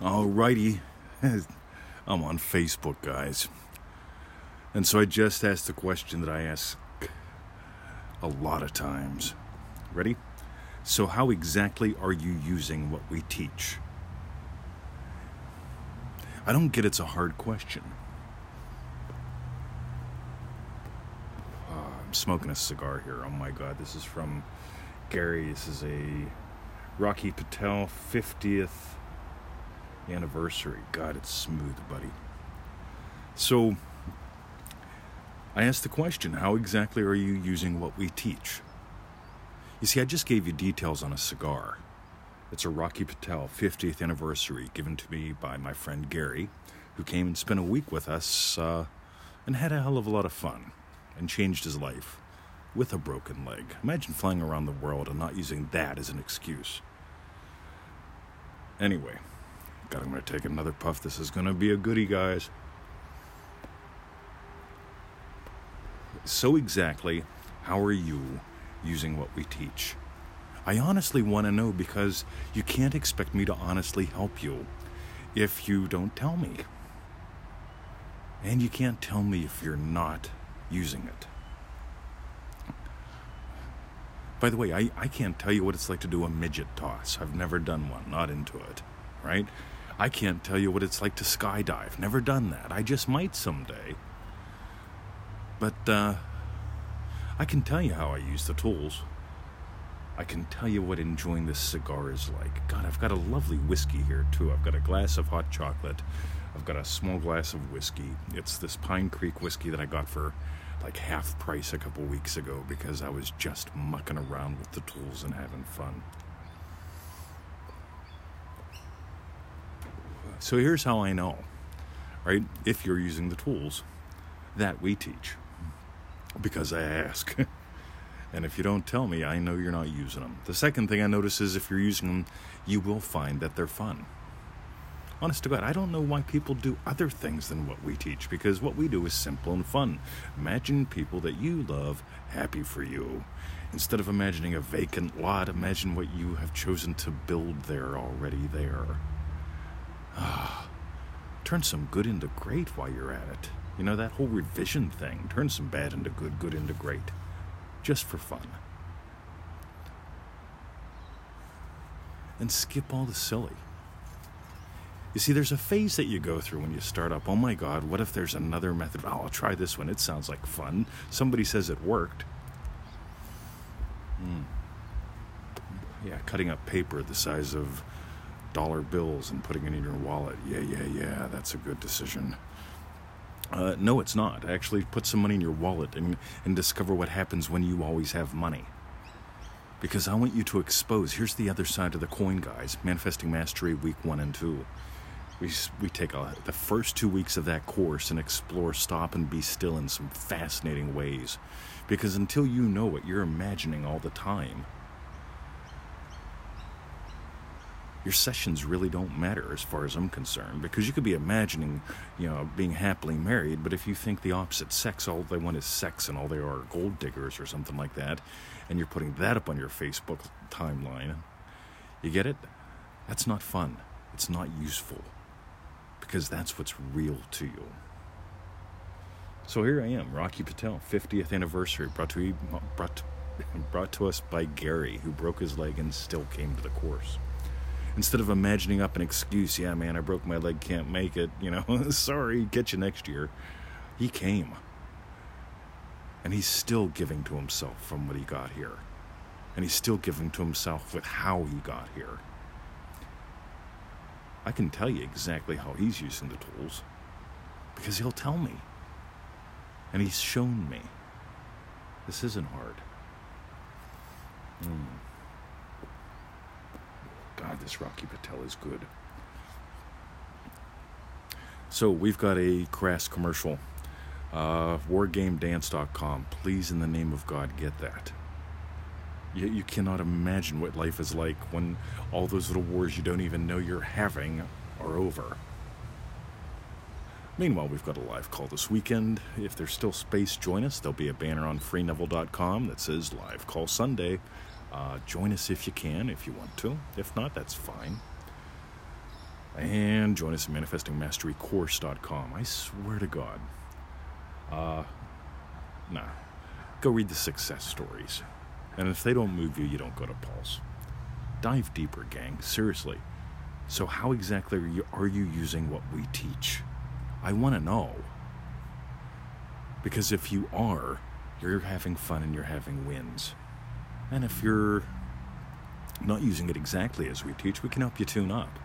Alrighty. I'm on Facebook, guys. And so I just asked the question that I ask a lot of times. Ready? So, how exactly are you using what we teach? I don't get it's a hard question. Uh, I'm smoking a cigar here. Oh my god, this is from Gary. This is a Rocky Patel 50th anniversary. God, it's smooth, buddy. So, I asked the question how exactly are you using what we teach? You see, I just gave you details on a cigar. It's a Rocky Patel 50th anniversary given to me by my friend Gary, who came and spent a week with us uh, and had a hell of a lot of fun and changed his life with a broken leg. Imagine flying around the world and not using that as an excuse. Anyway, God, I'm going to take another puff. This is going to be a goodie, guys. So, exactly, how are you using what we teach? I honestly want to know because you can't expect me to honestly help you if you don't tell me. And you can't tell me if you're not using it. By the way, I, I can't tell you what it's like to do a midget toss. I've never done one, not into it, right? I can't tell you what it's like to skydive. Never done that. I just might someday. But uh, I can tell you how I use the tools. I can tell you what enjoying this cigar is like. God, I've got a lovely whiskey here, too. I've got a glass of hot chocolate. I've got a small glass of whiskey. It's this Pine Creek whiskey that I got for like half price a couple weeks ago because I was just mucking around with the tools and having fun. So here's how I know, right? If you're using the tools that we teach, because I ask. and if you don't tell me, I know you're not using them. The second thing I notice is if you're using them, you will find that they're fun. Honest to God, I don't know why people do other things than what we teach because what we do is simple and fun. Imagine people that you love happy for you. Instead of imagining a vacant lot, imagine what you have chosen to build there already there. Ah, turn some good into great while you're at it. You know, that whole revision thing. Turn some bad into good, good into great. Just for fun. And skip all the silly. You see, there's a phase that you go through when you start up. Oh my God, what if there's another method? Oh, I'll try this one. It sounds like fun. Somebody says it worked. Mm. Yeah, cutting up paper the size of dollar bills and putting it in your wallet. Yeah, yeah, yeah, that's a good decision. Uh, no, it's not. Actually, put some money in your wallet and, and discover what happens when you always have money. Because I want you to expose. Here's the other side of the coin, guys. Manifesting Mastery Week 1 and 2. We, we take a, the first two weeks of that course and explore stop and be still in some fascinating ways. Because until you know what you're imagining all the time, your sessions really don't matter as far as I'm concerned because you could be imagining, you know, being happily married, but if you think the opposite sex, all they want is sex and all they are gold diggers or something like that, and you're putting that up on your Facebook timeline, you get it? That's not fun. It's not useful because that's what's real to you. So here I am, Rocky Patel, 50th anniversary, brought to, brought brought to us by Gary, who broke his leg and still came to the course instead of imagining up an excuse, yeah, man, I broke my leg, can't make it, you know, sorry, get you next year. He came. And he's still giving to himself from what he got here. And he's still giving to himself with how he got here. I can tell you exactly how he's using the tools because he'll tell me. And he's shown me. This isn't hard. Hmm. God, this Rocky Patel is good. So we've got a crass commercial. Uh, wargamedance.com. Please, in the name of God, get that. You, you cannot imagine what life is like when all those little wars you don't even know you're having are over. Meanwhile, we've got a live call this weekend. If there's still space, join us. There'll be a banner on freeneville.com that says Live Call Sunday. Uh, join us if you can, if you want to. If not, that's fine. And join us at manifestingmasterycourse.com. I swear to God. Uh, nah. Go read the success stories. And if they don't move you, you don't go to Paul's. Dive deeper, gang. Seriously. So, how exactly are you, are you using what we teach? I want to know. Because if you are, you're having fun and you're having wins. And if you're not using it exactly as we teach, we can help you tune up.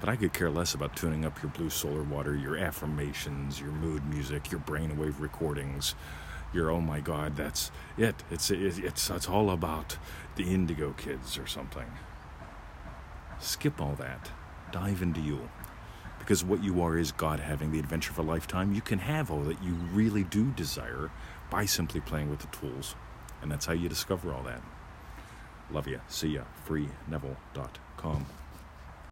But I could care less about tuning up your blue solar water, your affirmations, your mood music, your brainwave recordings, your oh my god, that's it. It's it's it's, it's all about the indigo kids or something. Skip all that. Dive into you. Because what you are is God having the adventure of a lifetime. You can have all that you really do desire by simply playing with the tools. And that's how you discover all that. Love you. See ya. FreeNeville.com.